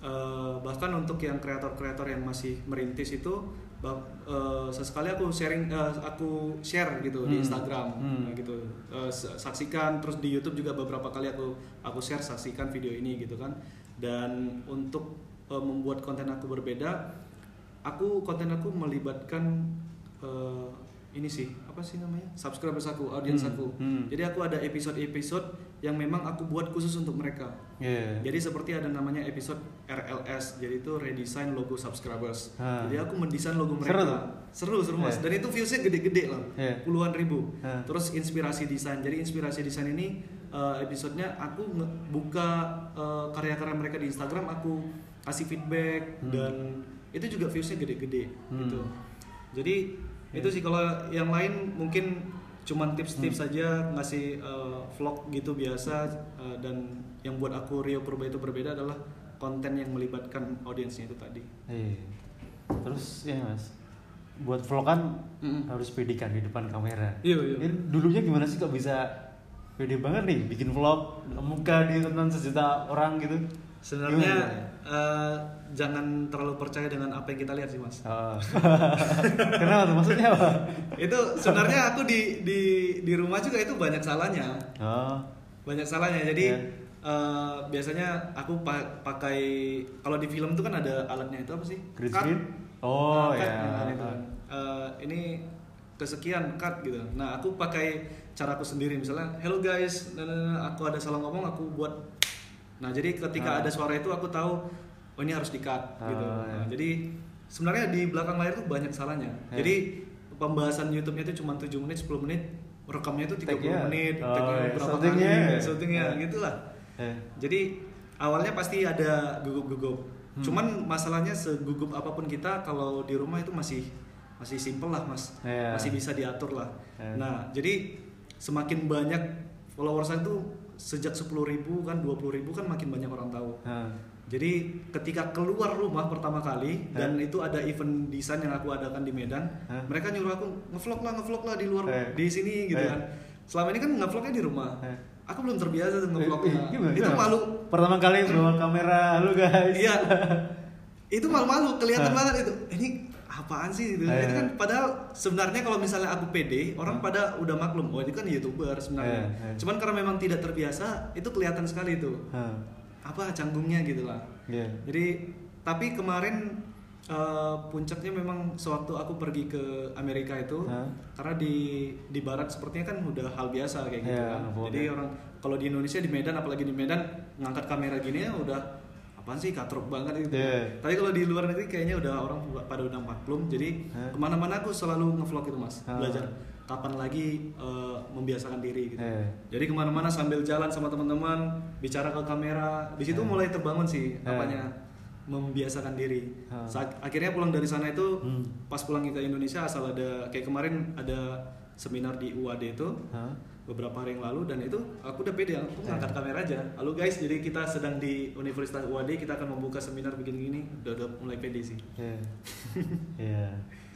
eh, bahkan untuk yang kreator-kreator yang masih merintis itu bah- eh, sesekali aku sharing aku share gitu di Hmm. Instagram Hmm. Nah, gitu saksikan terus di YouTube juga beberapa kali aku aku share saksikan video ini gitu kan dan untuk membuat konten aku berbeda aku konten aku melibatkan eh, ini sih apa sih namanya subscribers aku audience Hmm. aku Hmm. jadi aku ada episode-episode yang memang aku buat khusus untuk mereka Iya. jadi seperti ada namanya episode RLS, jadi itu redesign logo subscribers. Ah. Jadi aku mendesain logo Seru mereka. tuh? Seru, seru mas. Iya. Dan itu viewsnya gede-gede loh, Iya. puluhan ribu. Ah. Terus inspirasi desain. Jadi inspirasi desain ini eh, episodenya aku buka eh, karya-karya mereka di Instagram, aku kasih feedback Hmm. dan itu juga viewsnya gede-gede Hmm. gitu. Jadi Iya. itu sih kalau yang lain mungkin cuman Hmm. tips-tips saja ngasih uh, vlog gitu biasa uh, dan yang buat aku Rio Purba itu berbeda adalah konten yang melibatkan audiensnya itu tadi. Iya. Terus ya mas, buat vlog kan Mm-mm. harus pede kan di depan kamera. Iya, iya. Ini dulunya gimana sih kok bisa pede banget nih bikin vlog muka ditonton sejuta orang gitu? Sebenarnya uh, jangan terlalu percaya dengan apa yang kita lihat sih mas. Oh. Kenapa tuh maksudnya apa? itu sebenarnya aku di di di rumah juga itu banyak salahnya. Oh. banyak salahnya jadi Iya. eh, biasanya aku pa- pakai kalau di film tuh kan ada alatnya itu apa sih Green screen? Oh, Nah, cut, ya. nah, itu kan. Eh, ini kesekian cut gitu nah aku pakai cara aku sendiri misalnya hello guys nah, nah, nah, aku ada salah ngomong aku buat nah jadi ketika Ah. ada suara itu aku tahu oh ini harus di cut gitu Ah, Nah, ya. jadi sebenarnya di belakang layar tuh banyak salahnya Ya. jadi pembahasan YouTube-nya itu cuma 7 menit 10 menit rekamnya itu 30 Take-nya. menit Oh, take-nya ya. berapa kali syutingnya Ya. gitulah Eh. jadi awalnya pasti ada gugup-gugup. Hmm. Cuman masalahnya segugup apa pun kita kalau di rumah itu masih masih simple lah mas, Iya. masih bisa diatur lah. Iya. Nah jadi semakin banyak followers itu sejak 10.000 ribu kan 20.000 ribu kan makin banyak orang tahu. Nah. Jadi ketika keluar rumah pertama kali Hah? dan itu ada event desain yang aku adakan di Medan, Hah? mereka nyuruh aku ngevlog lah ngevlog lah di luar Eh. di sini gitu Eh. kan. Selama ini kan ngevlognya di rumah. Eh. Aku belum terbiasa ngevlognya. Eh, eh, gimana, Itu gimana? malu. Pertama kali bawa kamera, halo guys. Iya. itu malu-malu kelihatan banget itu ini apaan sih itu, Eh. itu kan padahal sebenarnya kalau misalnya aku pede orang pada udah maklum oh ini kan youtuber sebenarnya Eh, eh. cuman karena memang tidak terbiasa itu kelihatan sekali itu Hah. apa canggungnya gitu lah Iya. jadi tapi kemarin eh, puncaknya memang sewaktu aku pergi ke Amerika itu Hah? karena di di barat sepertinya kan udah hal biasa kayak gitu Iya, kan jadi orang kalau di Indonesia di Medan apalagi di Medan ngangkat kamera gini ya udah apaan sih katrok banget gitu Iya. tapi kalau di luar negeri kayaknya udah orang pada udah maklum jadi Hah? ke mana-mana aku selalu ngevlog itu mas Hah. belajar kapan lagi eh, membiasakan diri gitu Iya. jadi ke mana-mana sambil jalan sama teman-teman bicara ke kamera di situ Eh. mulai terbangun sih Eh. apanya membiasakan diri Ah. Saat akhirnya pulang dari sana itu Hmm. pas pulang ke Indonesia asal ada kayak kemarin ada seminar di UAD itu Hah? Beberapa hari yang lalu dan itu aku udah pede aku ngangkat kamera aja halo guys jadi kita sedang di Universitas UAD kita akan membuka seminar begini gini udah, udah mulai pede sih Iya. Iya.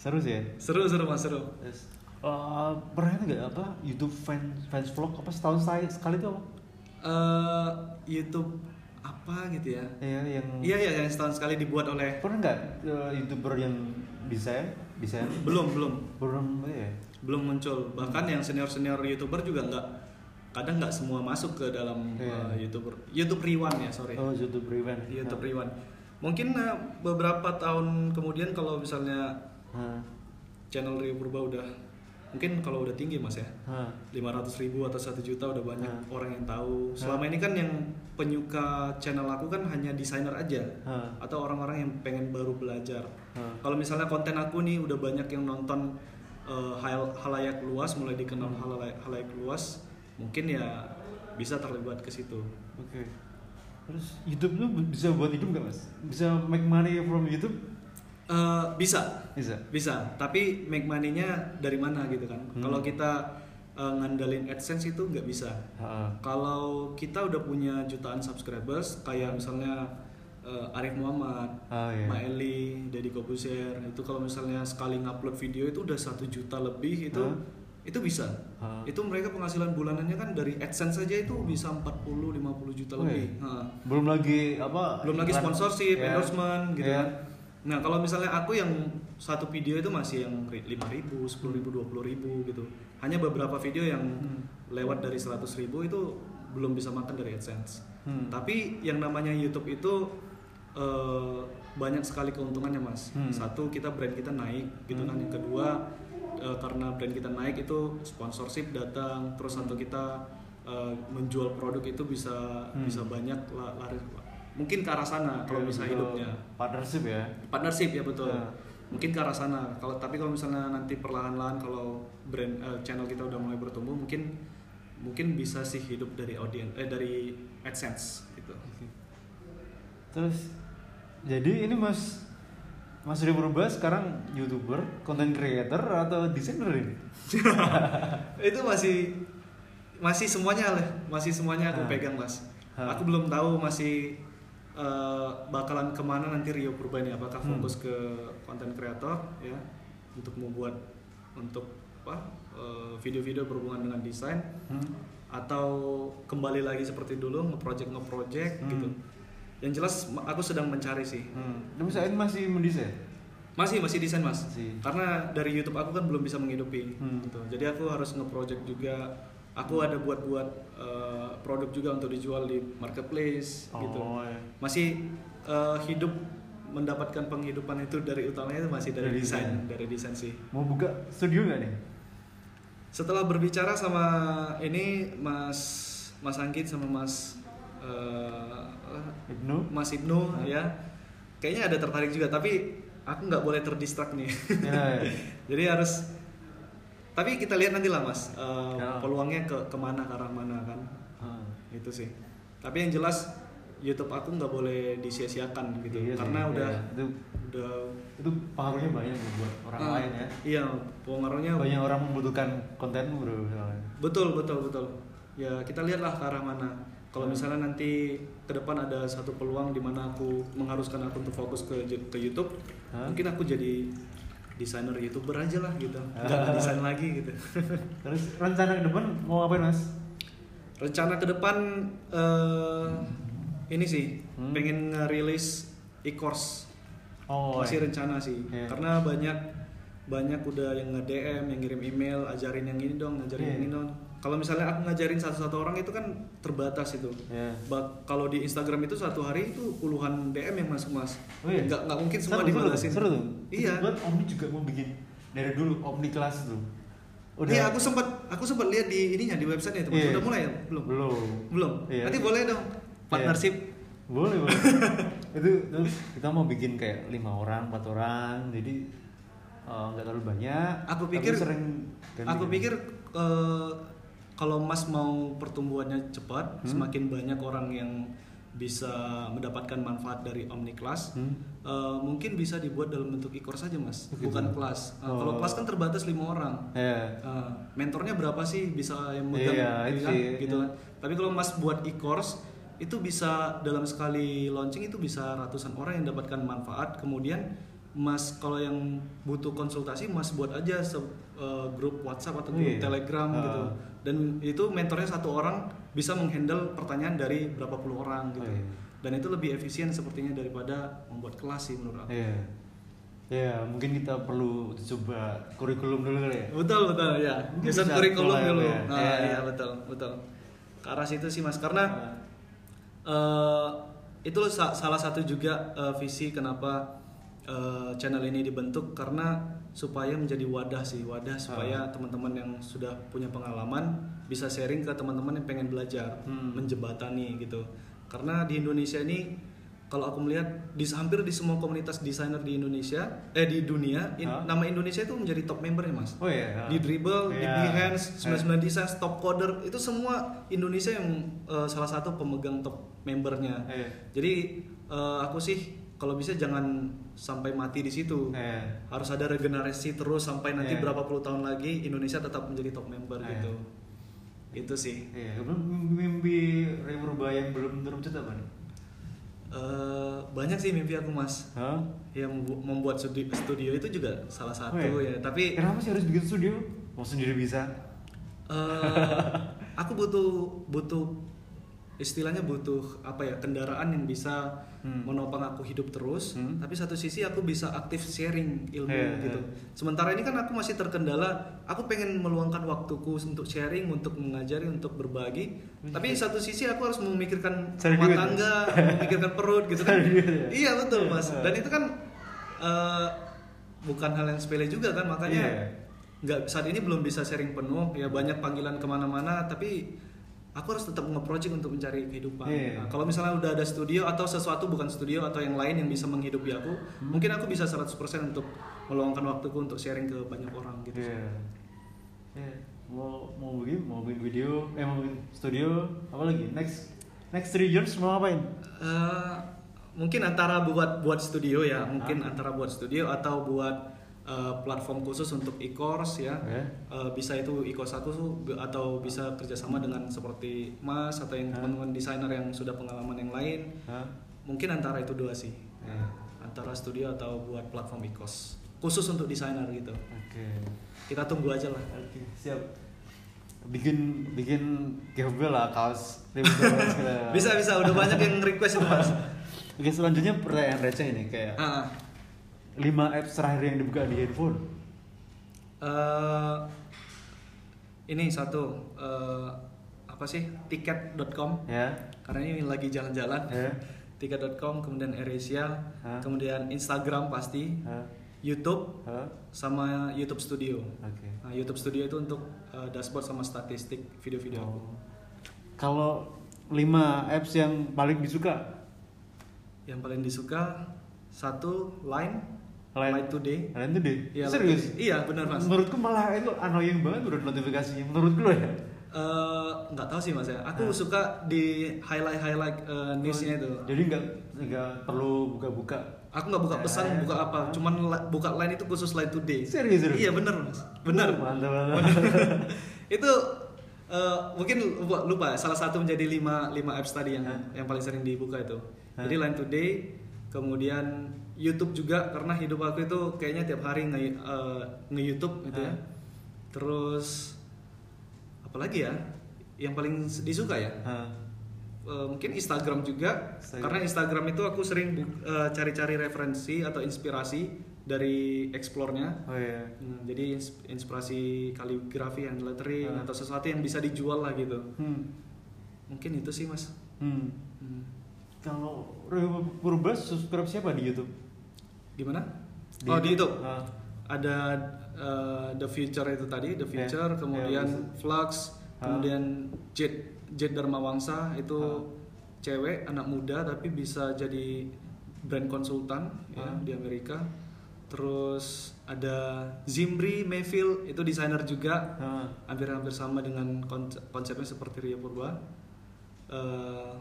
Seru sih ya. seru seru mas seru Terus, eh, pernah nggak apa YouTube fans fans vlog apa setahun sekali sekali itu apa? Eh, YouTube apa gitu ya Iya yang iya iya yang setahun sekali dibuat oleh pernah nggak eh, youtuber yang desain desain belum belum belum ya? Belum muncul bahkan yang senior senior youtuber juga nggak kadang nggak semua masuk ke dalam Iya. uh, youtuber YouTube Rewan ya sorry Oh YouTube Revan. YouTube Rewan mungkin uh, beberapa tahun kemudian kalau misalnya Hah. channel Rio Purba udah mungkin kalau udah tinggi mas ya Hah. 500 ribu atau satu juta udah banyak Hmm. orang yang tahu Hmm. selama ini kan yang penyuka channel aku kan hanya desainer aja Hah. atau orang-orang yang pengen baru belajar Hah. kalau misalnya konten aku nih udah banyak yang nonton uh, hal halayak luas mulai dikenal halayak, halayak luas mungkin ya bisa terlibat ke situ Oke. Terus YouTube tuh bisa buat hidup nggak mas? Bisa make money from YouTube? Uh, bisa Bisa. bisa tapi make money-nya dari mana gitu kan Hmm. kalau kita uh, ngandalin AdSense itu nggak bisa kalau kita udah punya jutaan subscribers kayak misalnya uh, Arif Muhammad, Ah, iya. Maeli, Deddy Kobuser itu kalau misalnya sekali ngupload video itu udah satu juta lebih itu Hah? itu bisa Hah. itu mereka penghasilan bulanannya kan dari AdSense saja itu bisa 40 50 juta Oh, lebih iya. Nah, Belum lagi apa? belum lagi sponsorship, ya. endorsement gitu Ya. kan. Nah, kalau misalnya aku yang satu video itu masih yang 5000, 10000, 20000 gitu. Hanya beberapa video yang Hmm. lewat dari 100.000 itu belum bisa makan dari AdSense. Hmm. Tapi yang namanya YouTube itu eh, banyak sekali keuntungannya, Mas. Hmm. Satu kita brand kita naik gitu kan. Hmm. Yang kedua eh, karena brand kita naik itu sponsorship datang, terus satu kita eh, menjual produk itu bisa Hmm. bisa banyak la- laris mungkin ke arah sana kalau Ya, bisa betul. hidupnya Partnership ya. partnership ya betul Ya. mungkin ke arah sana kalau tapi kalau misalnya nanti perlahan-lahan kalau brand eh, channel kita udah mulai bertumbuh mungkin mungkin bisa sih hidup dari audiens eh dari AdSense gitu Terus jadi ini Mas Mas Rio Purba sekarang youtuber, content creator atau designer ini? itu masih masih semuanya lah masih semuanya aku Ah. pegang mas Ah. aku belum tahu masih eh, bakalan ke mana nanti Rio Purba ini apakah Hmm. fokus ke konten kreator ya untuk membuat untuk apa eh, video-video berhubungan dengan desain Hmm. atau kembali lagi seperti dulu ngeproject ngeproject Hmm. gitu yang jelas aku sedang mencari sih Hmm. Tapi ini masih mendesain. masih masih desain mas Masih. karena dari YouTube aku kan belum bisa menghidupi Hmm. gitu jadi aku harus ngeproject juga aku ada buat-buat eh, produk juga untuk dijual di marketplace gitu Oh, ya. masih eh, hidup mendapatkan penghidupan itu dari utamanya itu masih dari, Dari desain desain. dari desain sih Mau buka studio nggak nih? setelah berbicara sama ini Mas Mas Anggit sama Mas eh, Ibnu? Mas Ibnu ya kayaknya ada tertarik juga tapi aku nggak boleh terdistract nih Ya, ya. jadi harus tapi kita lihat nanti lah mas eh, Ya. peluangnya ke ke mana ke arah mana kan Ah. itu sih tapi yang jelas YouTube aku nggak boleh disia-siakan gitu Iya sih, karena udah iya. itu udah itu pengaruhnya banyak ya buat orang ah, lain ya. iya pengaruhnya Banyak orang membutuhkan kontenmu bro. betul betul betul ya kita lihatlah ke arah mana kalau Hmm. misalnya nanti ke depan ada satu peluang di mana aku mengharuskan aku untuk fokus ke ke YouTube Hah? mungkin aku jadi desainer youtuber aja lah gitu nggak desain lagi gitu Terus rencana ke depan mau ngapain mas? rencana ke depan eh, ini sih Hmm. pengen ngerilis e-course Oh, masih iya. rencana sih Iya. karena banyak banyak udah yang nge DM yang ngirim email ajarin yang ini dong ngajarin Iya. yang ini dong kalau misalnya aku ngajarin satu-satu orang itu kan terbatas itu Ya. Bak- kalau di Instagram itu satu hari itu puluhan DM yang masuk mas Oh iya? nggak nggak mungkin semua Seru, seru, dibalasin Seru tuh. iya Buat Omni juga mau bikin dari dulu Omni kelas tuh. Iya, aku sempat aku sempat lihat di ininya di website itu. Iya. Udah mulai ya? Belum. belum. Belum. Iya. Nanti boleh dong partnership. Boleh, boleh. itu terus kita mau bikin kayak lima orang, empat orang, jadi eh, nggak terlalu banyak. Aku pikir sering aku pikir eh, kalau Mas mau pertumbuhannya cepat, Hmm. semakin banyak orang yang bisa mendapatkan manfaat dari Omniclass, Hmm. eh, mungkin bisa dibuat dalam bentuk e-course saja Mas, Begitu. bukan kelas. Kalau Oh. kelas kan terbatas lima orang. Ya. Eh, mentornya berapa sih bisa yang megang Iya, itu kan? gitu kan. Tapi kalau Mas buat e-course itu bisa dalam sekali launching itu bisa ratusan orang yang dapatkan manfaat. Kemudian Mas kalau yang butuh konsultasi Mas buat aja se- eh, grup WhatsApp atau grup iya. Telegram Ah. gitu. Dan itu mentornya satu orang bisa menghandle pertanyaan dari berapa puluh orang gitu. Iya. Dan itu lebih efisien sepertinya daripada membuat kelas sih menurut aku. Iya. Ya, mungkin kita perlu coba kurikulum dulu kali ya. Betul betul ya. Bisa kurikulum dulu. ya. Nah, Iya. iya betul betul. Ke arah situ sih Mas karena eh itu sa- salah satu juga eh, visi kenapa eh, channel ini dibentuk karena supaya menjadi wadah sih wadah supaya teman-teman yang sudah punya pengalaman bisa sharing ke teman-teman yang pengen belajar Hmm. menjembatani gitu karena di Indonesia ini kalau aku melihat di hampir di semua komunitas desainer di Indonesia eh di dunia in- Hah? nama Indonesia itu menjadi top membernya mas Oh iya. di dribble, di Iya. Behance, 99 Designs, Top Coder itu semua Indonesia yang eh, salah satu pemegang top membernya. Iya. Jadi eh, aku sih kalau bisa jangan sampai mati di situ. Iya. Harus ada regenerasi terus sampai nanti Iya. berapa puluh tahun lagi Indonesia tetap menjadi top member Iya. gitu. Itu sih. Iya, kemudian mimpi Ray Purba yang belum terwujud apa nih? Eh, banyak sih mimpi aku mas. Hah? Yang membu- membuat studio, studio itu juga salah satu Oh, ya. Tapi Kenapa sih harus bikin studio? Mau sendiri bisa? Eh, aku butuh butuh istilahnya butuh apa ya kendaraan yang bisa Hmm. menopang aku hidup terus. Hmm. tapi satu sisi aku bisa aktif sharing ilmu Iya, gitu. Iya. sementara ini kan aku masih terkendala aku pengen meluangkan waktuku untuk sharing untuk mengajari untuk berbagi. Tapi satu sisi aku harus memikirkan Cari rumah duit, tangga memikirkan perut gitu kan. Ya? iya betul mas. Dan itu kan eh, bukan hal yang sepele juga kan. Makanya Iya. nggak saat ini belum bisa sharing penuh. Ya banyak panggilan ke mana-mana. Tapi aku harus tetap nge-project untuk mencari kehidupan Iya. Nah, kalau misalnya udah ada studio atau sesuatu bukan studio atau yang lain yang bisa menghidupi aku Hmm. mungkin aku bisa 100% untuk meluangkan waktuku untuk sharing ke banyak orang gitu Iya. Iya. Mau mau bikin mau bikin video, eh mau bikin studio, apa lagi? Next next three years mau ngapain? Eh, mungkin antara buat buat studio ya mungkin Ah. antara buat studio atau buat eh, platform khusus untuk e-course ya Oke. Eh, bisa itu e-course aku atau bisa kerjasama dengan seperti Mas atau yang teman-teman desainer yang sudah pengalaman yang lain Hah? mungkin antara itu dua sih Iya. antara studio atau buat platform e-course khusus untuk desainer gitu Oke. kita tunggu aja lah Oke, siap. Bikin bikin giveaway lah kaos segala. bisa bisa udah banyak yang request itu mas Oke, selanjutnya pertanyaan receh ini kayak Ah, 5 apps terakhir yang dibuka di handphone. eh, ini satu eh, apa sih tiket.com Ya. karena ini lagi jalan-jalan Ya. tiket.com kemudian AirAsia Hah? kemudian Instagram pasti Hah? YouTube Hah? sama YouTube Studio Oke. nah, YouTube Studio itu untuk eh, dashboard sama statistik video-video aku Oh. Kalau 5 apps yang paling disuka, yang paling disuka satu Line Line. Line Today tuh deh. Iya, Serius? iya benar mas Menurutku malah itu annoying banget udah notifikasinya. Menurutku loh ya. Eh, nggak tahu sih mas ya aku Ah. suka di highlight highlight eh, newsnya itu Jadi nggak nggak perlu buka-buka. aku nggak buka pesan Eh, buka apa cuman buka line itu khusus line today Serius, serius? iya bener mas bener Oh, mantap mantap. itu eh, mungkin lupa, lupa salah satu menjadi lima lima apps tadi yang Hah? yang paling sering dibuka itu Hah? jadi line today kemudian YouTube juga karena hidup aku itu kayaknya tiap hari nge eh, nge YouTube gitu ya Hah? terus apalagi ya yang paling disuka ya eh, mungkin Instagram juga Instagram. karena Instagram itu aku sering eh, cari-cari referensi atau inspirasi dari explore-nya Oh iya. Hmm, jadi ins- inspirasi kaligrafi and lettering Ah. atau sesuatu yang bisa dijual lah gitu Hmm. mungkin itu sih mas Hmm. Hmm. Kalau Purba subscribe siapa di YouTube? Gimana Di oh di YouTube Ah. ada eh, The Future itu tadi The Ya, Future ya, kemudian bisa. Flux Ah. kemudian Jet Jet Dharma Wangsa itu Ah. cewek anak muda tapi bisa jadi brand konsultan ya, Ah. di Amerika terus ada Zimbri Mayfield itu desainer juga hampir-hampir sama dengan konse- konsepnya seperti Ria Purba Eh,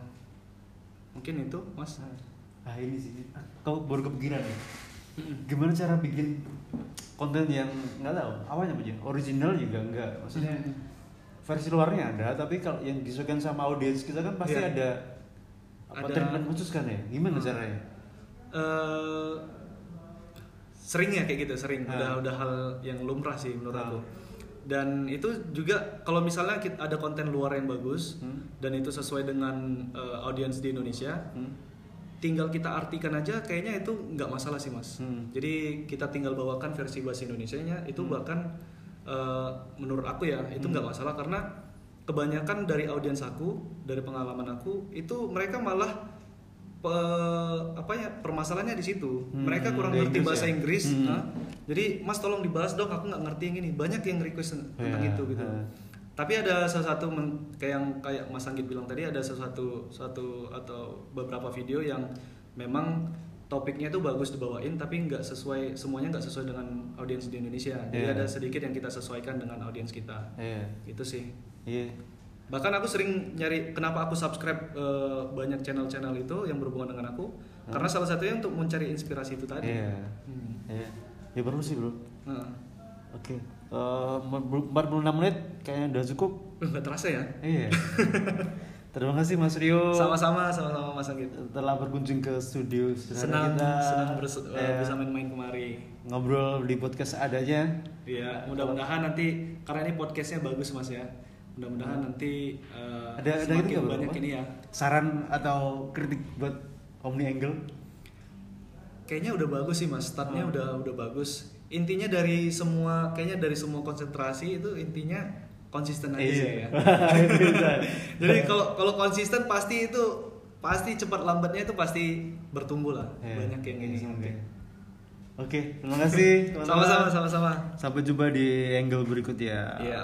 mungkin itu mas Ah ini sih, kau baru kepikiran ya. Gimana cara bikin konten yang nggak tahu awalnya apa aja original juga enggak maksudnya Hmm. versi luarnya ada tapi kalau yang disesuaikan sama audiens kita kan pasti Iya. ada apa Ada- treatment khusus kan ya gimana Hmm. caranya eh sering ya kayak gitu sering Ah. udah udah hal yang lumrah sih menurut Ah. aku dan itu juga kalau misalnya kita ada konten luar yang bagus Hmm. dan itu sesuai dengan eh, audiens di Indonesia Hmm. Tinggal kita artikan aja kayaknya itu nggak masalah sih mas Hmm. jadi kita tinggal bawakan versi bahasa Indonesia nya itu Hmm. bahkan eh, menurut aku ya itu Hmm. nggak masalah karena kebanyakan dari audiens aku dari pengalaman aku itu mereka malah pe- apa ya permasalahannya di situ Hmm, mereka kurang ngerti Inggris bahasa ya? Inggris Hmm. nah. jadi mas tolong dibahas dong aku nggak ngerti yang ini banyak yang request tentang Ya, itu gitu ya. Tapi ada salah satu men- kayak yang kayak Mas Anggit bilang tadi ada sesuatu satu atau beberapa video yang memang topiknya itu bagus dibawain tapi nggak sesuai semuanya nggak sesuai dengan audiens di Indonesia. Jadi Iya. ada sedikit yang kita sesuaikan dengan audiens kita. Iya. Itu sih. Iya. Bahkan aku sering nyari kenapa aku subscribe eh, banyak channel-channel itu yang berhubungan dengan aku. Hmm. karena salah satunya untuk mencari inspirasi itu tadi. Iya. Hmm. iya. Ya perlu sih bro. Nah, oke Eh, 46 menit kayaknya udah cukup. Nggak terasa ya? Iya. Terima kasih Mas Rio. Sama-sama sama-sama Mas Anggit. Telah berkunjung ke studio senang kita. senang berse- eh, Ya, bisa main-main kemari. Ngobrol di podcast adanya. Iya, mudah-mudahan nanti karena ini podcastnya bagus mas ya. Mudah-mudahan nanti eh, ada ada ini banyak Apa? ini ya. saran atau kritik buat Omni Angle? Kayaknya udah bagus sih mas, startnya Hmm. udah udah bagus. Intinya dari semua, kayaknya dari semua konsentrasi itu intinya konsisten aja sih ya. Jadi kalau kalau konsisten pasti itu pasti cepat lambatnya itu pasti bertumbuh lah. Iya, Banyak yang ini. oke. nanti. Oke, terima kasih. Sama-sama, sama-sama. Sampai jumpa di angle berikut ya. Iya.